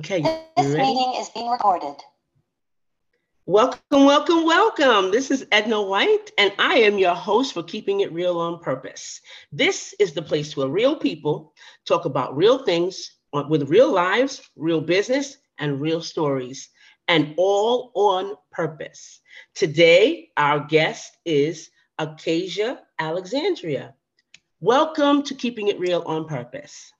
Okay. This meeting is being recorded. Welcome, welcome, welcome. This is Edna White, and I am your host for Keeping It Real on Purpose. This is the place where real people talk about real things with real lives, real business, and real stories, and all on purpose. Today, our guest is Akassia Alexandria. Welcome to Keeping It Real on Purpose.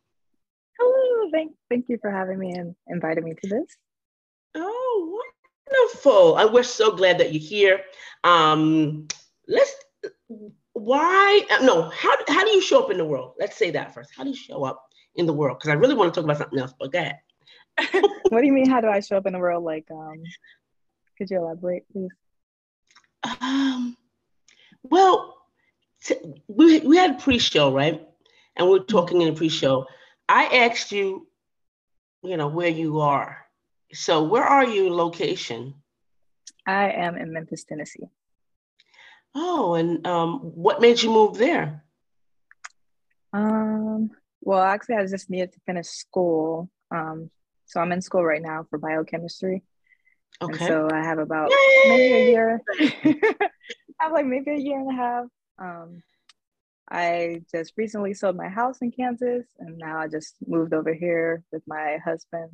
Hello, thank, thank you for having me and inviting me to this. Oh, wonderful. I we're so glad that you're here. Um, let's, why, no, how, how do you show up in the world? Let's say that first. How do you show up in the world? Because I really want to talk about something else, but go ahead. what do you mean, how do I show up in the world? Like, um, could you elaborate, please? Um, well, t- we, we had pre-show, right? And we are talking in the pre-show. I asked you, you know, where you are. So where are you location? I am in Memphis, Tennessee. Oh, and um, what made you move there? Um, well, actually, I just needed to finish school. Um, so I'm in school right now for biochemistry. Okay. And so I have about Yay! maybe a year. I have like maybe a year and a half. Um, I just recently sold my house in Kansas, and now I just moved over here with my husband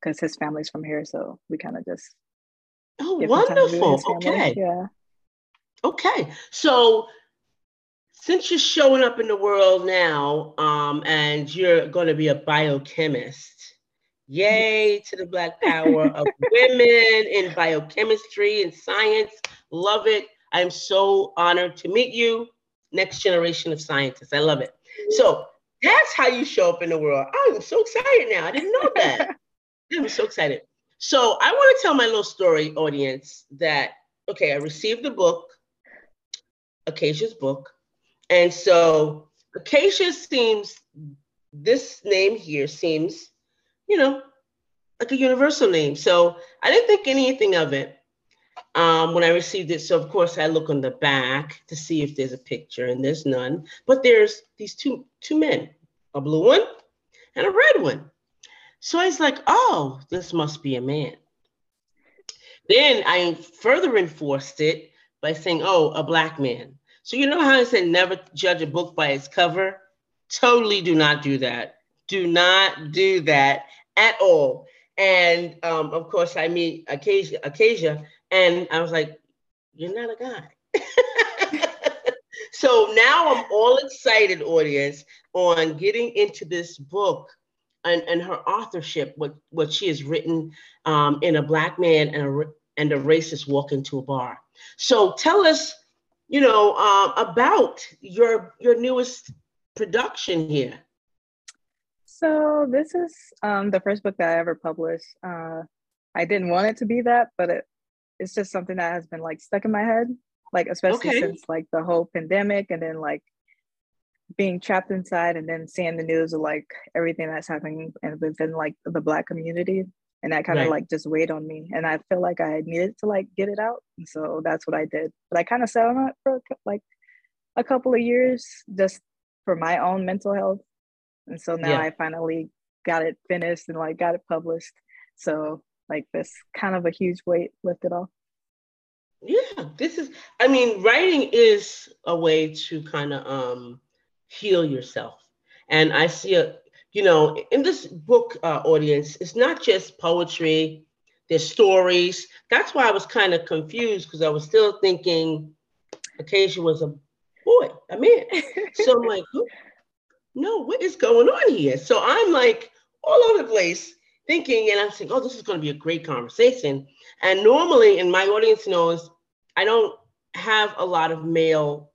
because his family's from here. So we kind of just. Oh, wonderful. Okay. Yeah. Okay. So since you're showing up in the world now um, and you're going to be a biochemist, yay to the Black power of women in biochemistry and science. Love it. I'm so honored to meet you. Next generation of scientists. I love it. So that's how you show up in the world. I'm so excited now. I didn't know that. I'm so excited. So I want to tell my little story, audience, that okay, I received the book, Akassia's book. And so Akassia seems, this name here seems, you know, like a universal name. So I didn't think anything of it um, when I received it. So of course I look on the back to see if there's a picture, and there's none. But there's these two two men, a blue one and a red one. So I was like, oh, this must be a man. Then I further enforced it by saying, oh, a black man. So you know how I said never judge a book by its cover? Totally do not do that. Do not do that at all. And um, of course, I meet Akassia, Akassia, and I was like, You're not a guy. so now I'm all excited, audience, on getting into this book and, and her authorship, what, what she has written um, in A Black Man and a, and a Racist Walk into a Bar. So tell us, you know, um, about your, your newest production here. So this is um, the first book that I ever published. Uh, I didn't want it to be that, but it, it's just something that has been like stuck in my head, like especially okay. since like the whole pandemic and then like being trapped inside and then seeing the news of like everything that's happening and within like the black community and that kind of right. like just weighed on me and i feel like i needed to like get it out and so that's what i did but i kind of sat on it for like a couple of years just for my own mental health and so now yeah. i finally got it finished and like got it published so like this kind of a huge weight lifted off. Yeah, this is, I mean, writing is a way to kind of um, heal yourself. And I see a, you know, in this book uh, audience, it's not just poetry, there's stories. That's why I was kind of confused because I was still thinking Akassia was a boy, a man. so I'm like, no, what is going on here? So I'm like all over the place thinking and I'm saying, oh, this is going to be a great conversation. And normally, and my audience knows, I don't have a lot of male,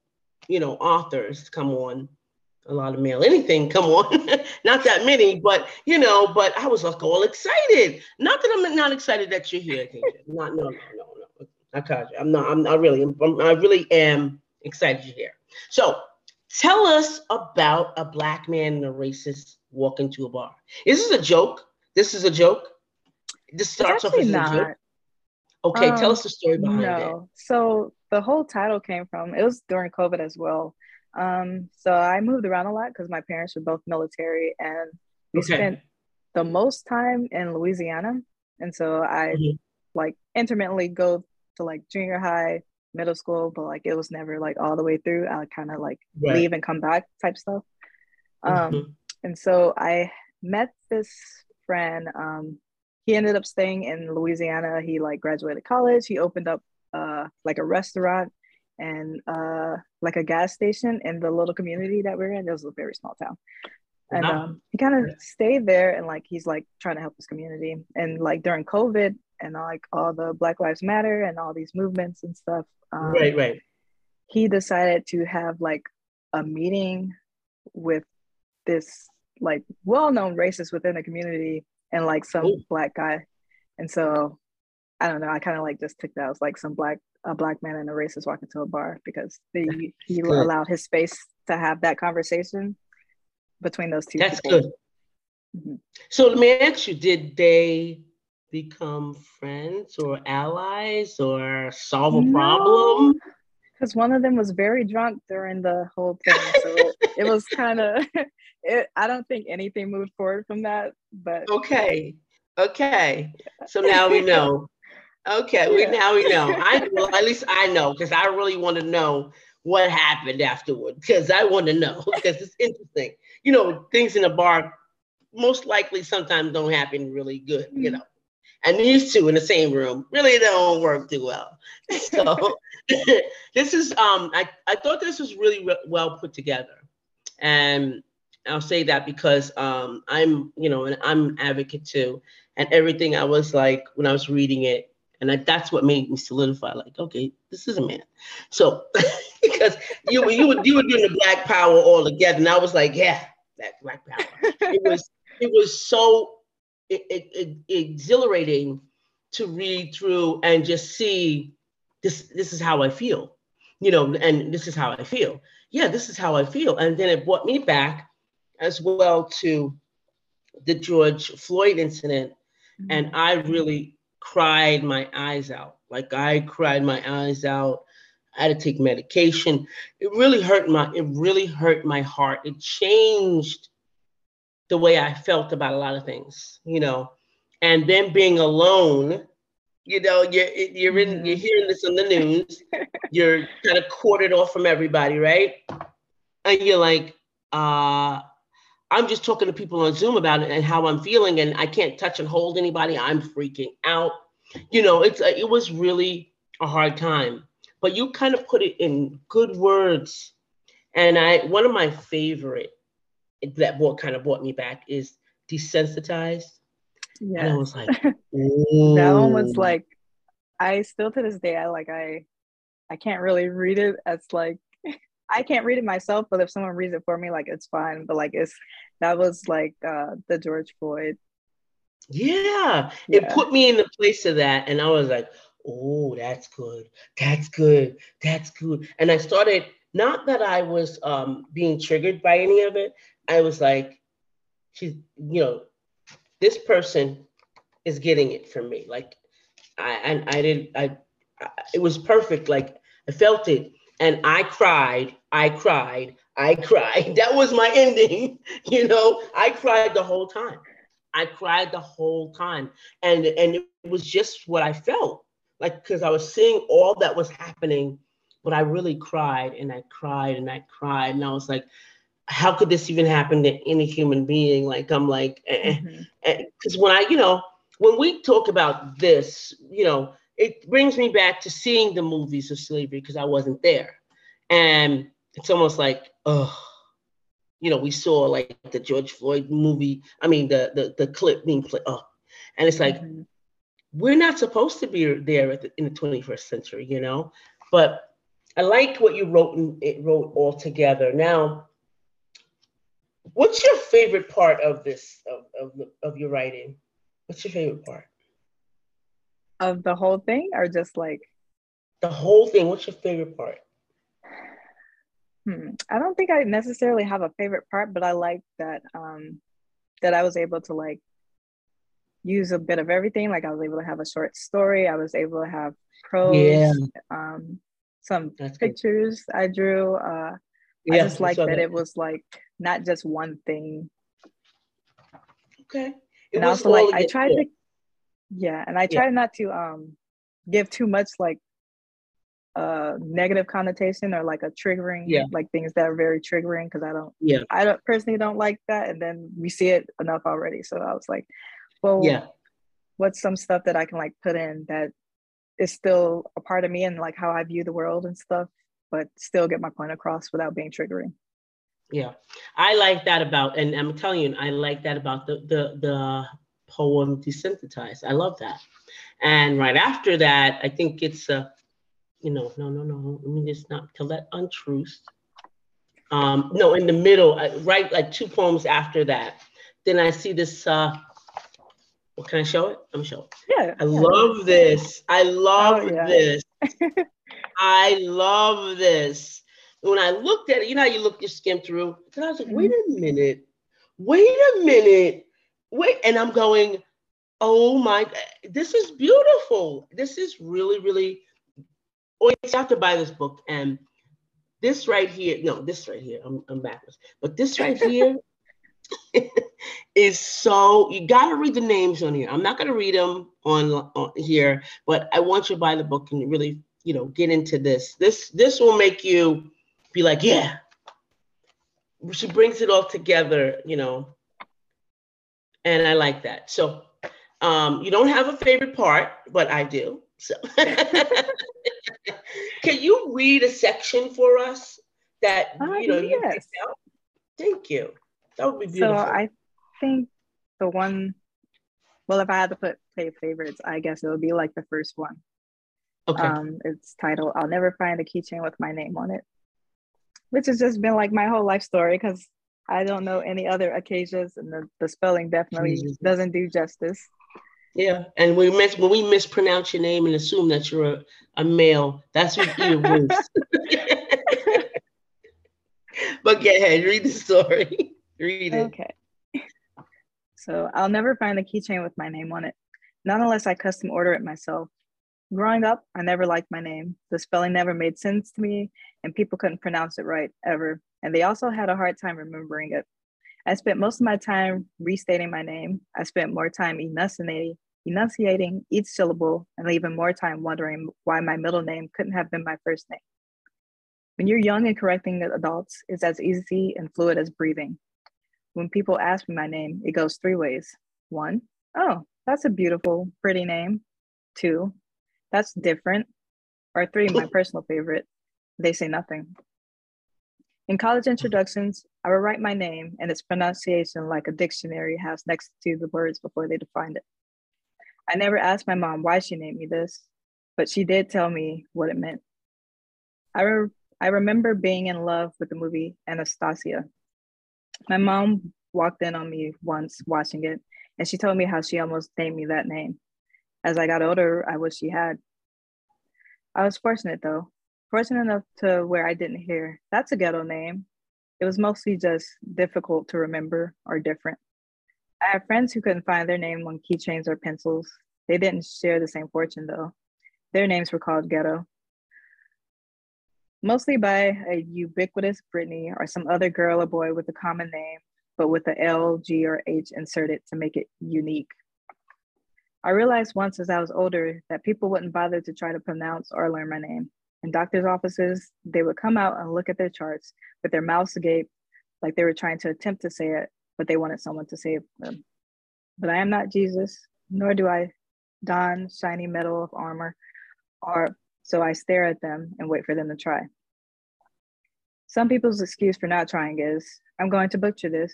you know, authors come on, a lot of male anything come on, not that many, but you know, but I was like all excited. Not that I'm not excited that you're here, not no no no no. I I'm not. I'm not really. I'm, I really am excited you're here. So tell us about a black man and a racist walk into a bar. Is this a joke? This is a joke. This starts off as not. a joke. Okay, um, tell us the story behind no. it. So the whole title came from it was during COVID as well. Um, so I moved around a lot because my parents were both military, and we okay. spent the most time in Louisiana, and so I mm-hmm. like intermittently go to like junior high, middle school, but like it was never like all the way through. I kind of like right. leave and come back type stuff. Um, mm-hmm. and so I met this friend. Um, he ended up staying in Louisiana. He like graduated college. He opened up uh like a restaurant and uh like a gas station in the little community that we're in. It was a very small town. And um, he kind of stayed there and like he's like trying to help his community. And like during COVID and like all the Black Lives Matter and all these movements and stuff. Um, right, right. He decided to have like a meeting with this like well-known racist within the community and like some Ooh. black guy. And so I don't know, I kind of like just took that as like some black a black man and a racist walking to a bar because the, he good. allowed his space to have that conversation between those two. That's people. good. Mm-hmm. So let me ask you, did they become friends or allies or solve a no, problem? Because one of them was very drunk during the whole thing. So it was kind of I don't think anything moved forward from that. But okay. Okay. So now we know. Okay, yeah. we now we know. I well, at least I know because I really want to know what happened afterward because I want to know because it's interesting. You know, things in a bar most likely sometimes don't happen really good. Mm-hmm. You know, and these two in the same room really don't work too well. So this is um I I thought this was really re- well put together, and I'll say that because um I'm you know and I'm an advocate too, and everything I was like when I was reading it and I, that's what made me solidify. Like, okay, this is a man. So, because you you were you were doing the Black Power all together, and I was like, yeah, that Black Power. it was it was so it, it, it, exhilarating to read through and just see this. This is how I feel, you know, and this is how I feel. Yeah, this is how I feel, and then it brought me back as well to the George Floyd incident, mm-hmm. and I really cried my eyes out. Like I cried my eyes out. I had to take medication. It really hurt my it really hurt my heart. It changed the way I felt about a lot of things, you know. And then being alone, you know, you're you're in you're mm-hmm. hearing this on the news. you're kind of quartered off from everybody, right? And you're like, uh, I'm just talking to people on Zoom about it and how I'm feeling, and I can't touch and hold anybody. I'm freaking out. You know, it's it was really a hard time, but you kind of put it in good words. And I one of my favorite that what kind of brought me back is desensitized. Yeah, I was like, that one was like, I still to this day I like I I can't really read it as like I can't read it myself, but if someone reads it for me, like it's fine. But like it's that was like uh the George Floyd. Yeah, yeah. it put me in the place of that, and I was like, oh, that's good, that's good, that's good. And I started not that I was um being triggered by any of it. I was like, she's, you know, this person is getting it from me. Like, I and I didn't. I, I it was perfect. Like I felt it and I cried, I cried, I cried. That was my ending. You know, I cried the whole time. I cried the whole time. And and it was just what I felt. Like because I was seeing all that was happening, but I really cried and I cried and I cried. And I was like, how could this even happen to any human being? Like I'm like, because eh, eh, mm-hmm. eh, when I, you know, when we talk about this, you know, it brings me back to seeing the movies of slavery because I wasn't there. And it's almost like, oh, you know, we saw like the George Floyd movie, I mean, the the, the clip being played. Oh, and it's like, mm-hmm. we're not supposed to be there the, in the 21st century, you know? But I like what you wrote and it wrote all together. Now, what's your favorite part of this, of, of, of your writing? What's your favorite part? of the whole thing or just like the whole thing what's your favorite part hmm. i don't think i necessarily have a favorite part but i like that um that i was able to like use a bit of everything like i was able to have a short story i was able to have prose yeah. um some That's pictures good. i drew uh yeah, i just like that, that it was like not just one thing. Okay. It and also like I tried to yeah, and I try yeah. not to um give too much like a negative connotation or like a triggering yeah. like things that are very triggering because I don't yeah. I don't personally don't like that and then we see it enough already. So I was like well yeah. what's some stuff that I can like put in that is still a part of me and like how I view the world and stuff but still get my point across without being triggering yeah I like that about and I'm telling you I like that about the the the poem desensitized I love that and right after that I think it's a you know, no, no, no. Let me just not tell that untruth. Um, no, in the middle, I, right, like two poems after that. Then I see this. Uh, well, can I show it? I'm show it. Yeah. I yeah. love this. I love oh, yeah. this. I love this. When I looked at it, you know how you look, you skim through. And I was like, wait a mm-hmm. minute, wait a minute, wait. And I'm going, oh my, this is beautiful. This is really, really oh, you have to buy this book. And this right here, no, this right here, I'm, I'm backwards, but this right here is so, you got to read the names on here. I'm not going to read them on, on here, but I want you to buy the book and really, you know, get into this. This, this will make you be like, yeah, she brings it all together, you know, and I like that. So um, you don't have a favorite part, but I do. So Can you read a section for us that uh, you know you picked out? Thank you. That would be beautiful. So I think the one well if I had to put play favorites, I guess it would be like the first one. Okay. Um, it's titled I'll Never Find a Keychain with My Name on It. Which has just been like my whole life story because I don't know any other occasions and the, the spelling definitely Jesus. doesn't do justice. Yeah, and we miss when we mispronounce your name and assume that you're a, a male. That's what you Bruce. but go ahead, read the story. read it. Okay. So I'll never find a keychain with my name on it, not unless I custom order it myself. Growing up, I never liked my name. The spelling never made sense to me, and people couldn't pronounce it right ever. And they also had a hard time remembering it. I spent most of my time restating my name. I spent more time enunciating, enunciating each syllable and even more time wondering why my middle name couldn't have been my first name. When you're young and correcting adults, it's as easy and fluid as breathing. When people ask me my name, it goes three ways. One, oh, that's a beautiful, pretty name. Two, that's different. Or three, my personal favorite, they say nothing. In college introductions, I would write my name and its pronunciation like a dictionary has next to the words before they defined it. I never asked my mom why she named me this, but she did tell me what it meant. I, re- I remember being in love with the movie Anastasia. My mom walked in on me once watching it, and she told me how she almost named me that name. As I got older, I wish she had. I was fortunate though fortunate enough to where I didn't hear that's a ghetto name. It was mostly just difficult to remember or different. I have friends who couldn't find their name on keychains or pencils. They didn't share the same fortune though. Their names were called ghetto. Mostly by a ubiquitous Brittany or some other girl or boy with a common name, but with the L, G, or H inserted to make it unique. I realized once as I was older that people wouldn't bother to try to pronounce or learn my name in doctors' offices, they would come out and look at their charts with their mouths agape, like they were trying to attempt to say it, but they wanted someone to save them. But I am not Jesus, nor do I don shiny metal of armor, or so I stare at them and wait for them to try. Some people's excuse for not trying is, I'm going to butcher this,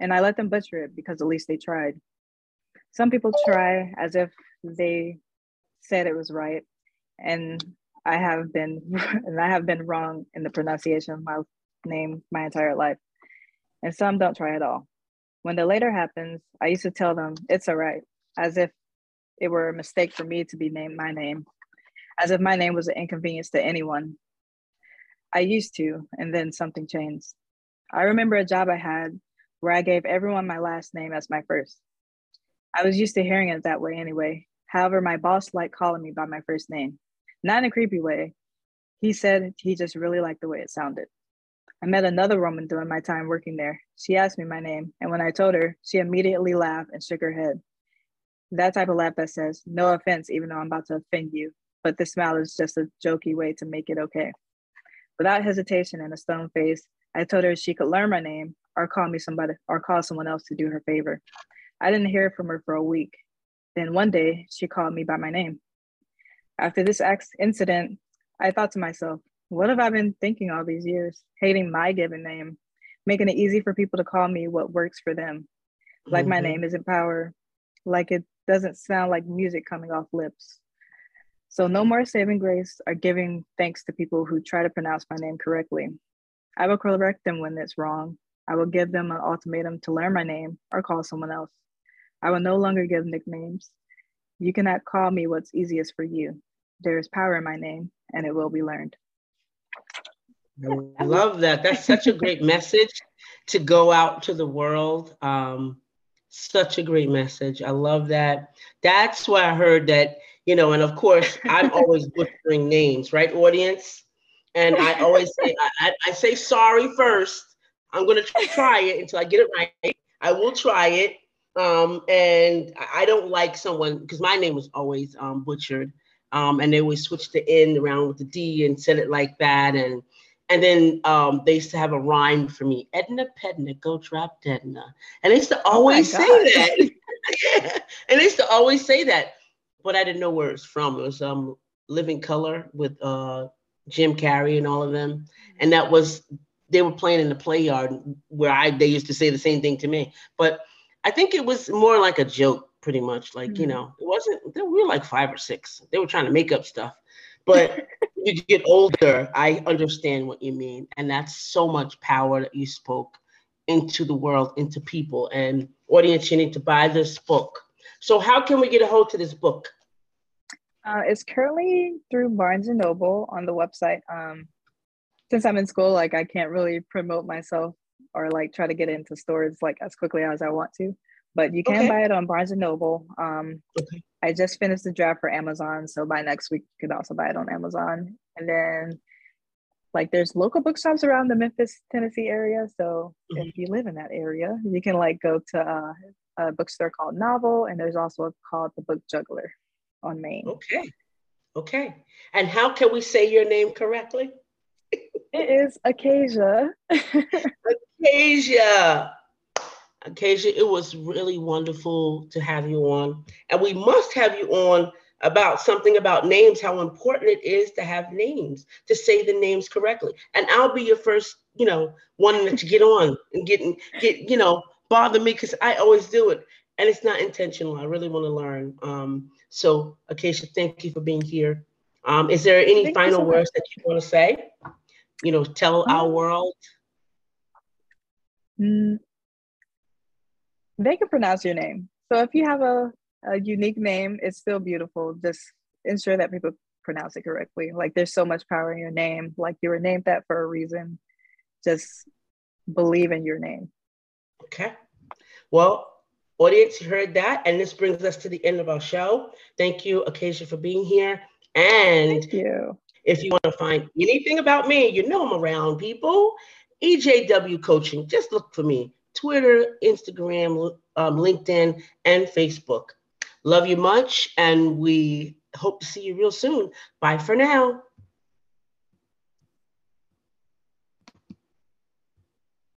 and I let them butcher it because at least they tried. Some people try as if they said it was right, and I have been and I have been wrong in the pronunciation of my name my entire life. And some don't try at all. When the later happens, I used to tell them it's all right, as if it were a mistake for me to be named my name, as if my name was an inconvenience to anyone. I used to, and then something changed. I remember a job I had where I gave everyone my last name as my first. I was used to hearing it that way anyway. However, my boss liked calling me by my first name not in a creepy way. He said he just really liked the way it sounded. I met another woman during my time working there. She asked me my name, and when I told her, she immediately laughed and shook her head. That type of laugh that says, No offense, even though I'm about to offend you, but this smile is just a jokey way to make it okay. Without hesitation and a stone face, I told her she could learn my name or call me somebody or call someone else to do her favor. I didn't hear from her for a week. Then one day she called me by my name. After this incident, I thought to myself, what have I been thinking all these years? Hating my given name, making it easy for people to call me what works for them. Like mm-hmm. my name isn't power, like it doesn't sound like music coming off lips. So no more saving grace or giving thanks to people who try to pronounce my name correctly. I will correct them when it's wrong. I will give them an ultimatum to learn my name or call someone else. I will no longer give nicknames. You cannot call me what's easiest for you. There is power in my name, and it will be learned. I love that. That's such a great message to go out to the world. Um, such a great message. I love that. That's why I heard that, you know, and of course, I'm always butchering names, right, audience? And I always say, I, I say sorry first. I'm going to try it until I get it right. I will try it. Um, and I don't like someone because my name was always um, butchered. Um, and they always switched the N around with the D and said it like that. And and then um, they used to have a rhyme for me, Edna Pedna, go drop Edna. And they used to oh always oh say that. yeah. And they used to always say that. But I didn't know where it's from. It was um, Living Color with uh, Jim Carrey and all of them. And that was, they were playing in the play yard where I, they used to say the same thing to me. But I think it was more like a joke, pretty much. Like, mm-hmm. you know, it wasn't, we were like five or six. They were trying to make up stuff. But you get older, I understand what you mean. And that's so much power that you spoke into the world, into people. And audience, you need to buy this book. So how can we get a hold to this book? Uh, it's currently through Barnes and Noble on the website. Um, since I'm in school, like I can't really promote myself or like try to get it into stores like as quickly as I want to. But you can okay. buy it on Barnes and Noble. Um, okay. I just finished the draft for Amazon, so by next week you could also buy it on Amazon. And then, like, there's local bookshops around the Memphis, Tennessee area. So mm-hmm. if you live in that area, you can like go to uh, a bookstore called Novel, and there's also called the Book Juggler on Main. Okay, okay. And how can we say your name correctly? it is Akassia. Akassia. Akassia, it was really wonderful to have you on. And we must have you on about something about names, how important it is to have names, to say the names correctly. And I'll be your first, you know, one that to get on and get, get you know, bother me because I always do it. And it's not intentional. I really want to learn. Um, so, Akassia, thank you for being here. Um, is there any thank final so words that you want to say? You know, tell our world. Mm, they can pronounce your name. So if you have a, a unique name, it's still beautiful. Just ensure that people pronounce it correctly. Like there's so much power in your name. Like you were named that for a reason. Just believe in your name. Okay. Well, audience, you heard that. And this brings us to the end of our show. Thank you, Akassia, for being here. And Thank you. if you want to find anything about me, you know I'm around people. EJW Coaching, just look for me. Twitter, Instagram, um, LinkedIn, and Facebook. Love you much, and we hope to see you real soon. Bye for now.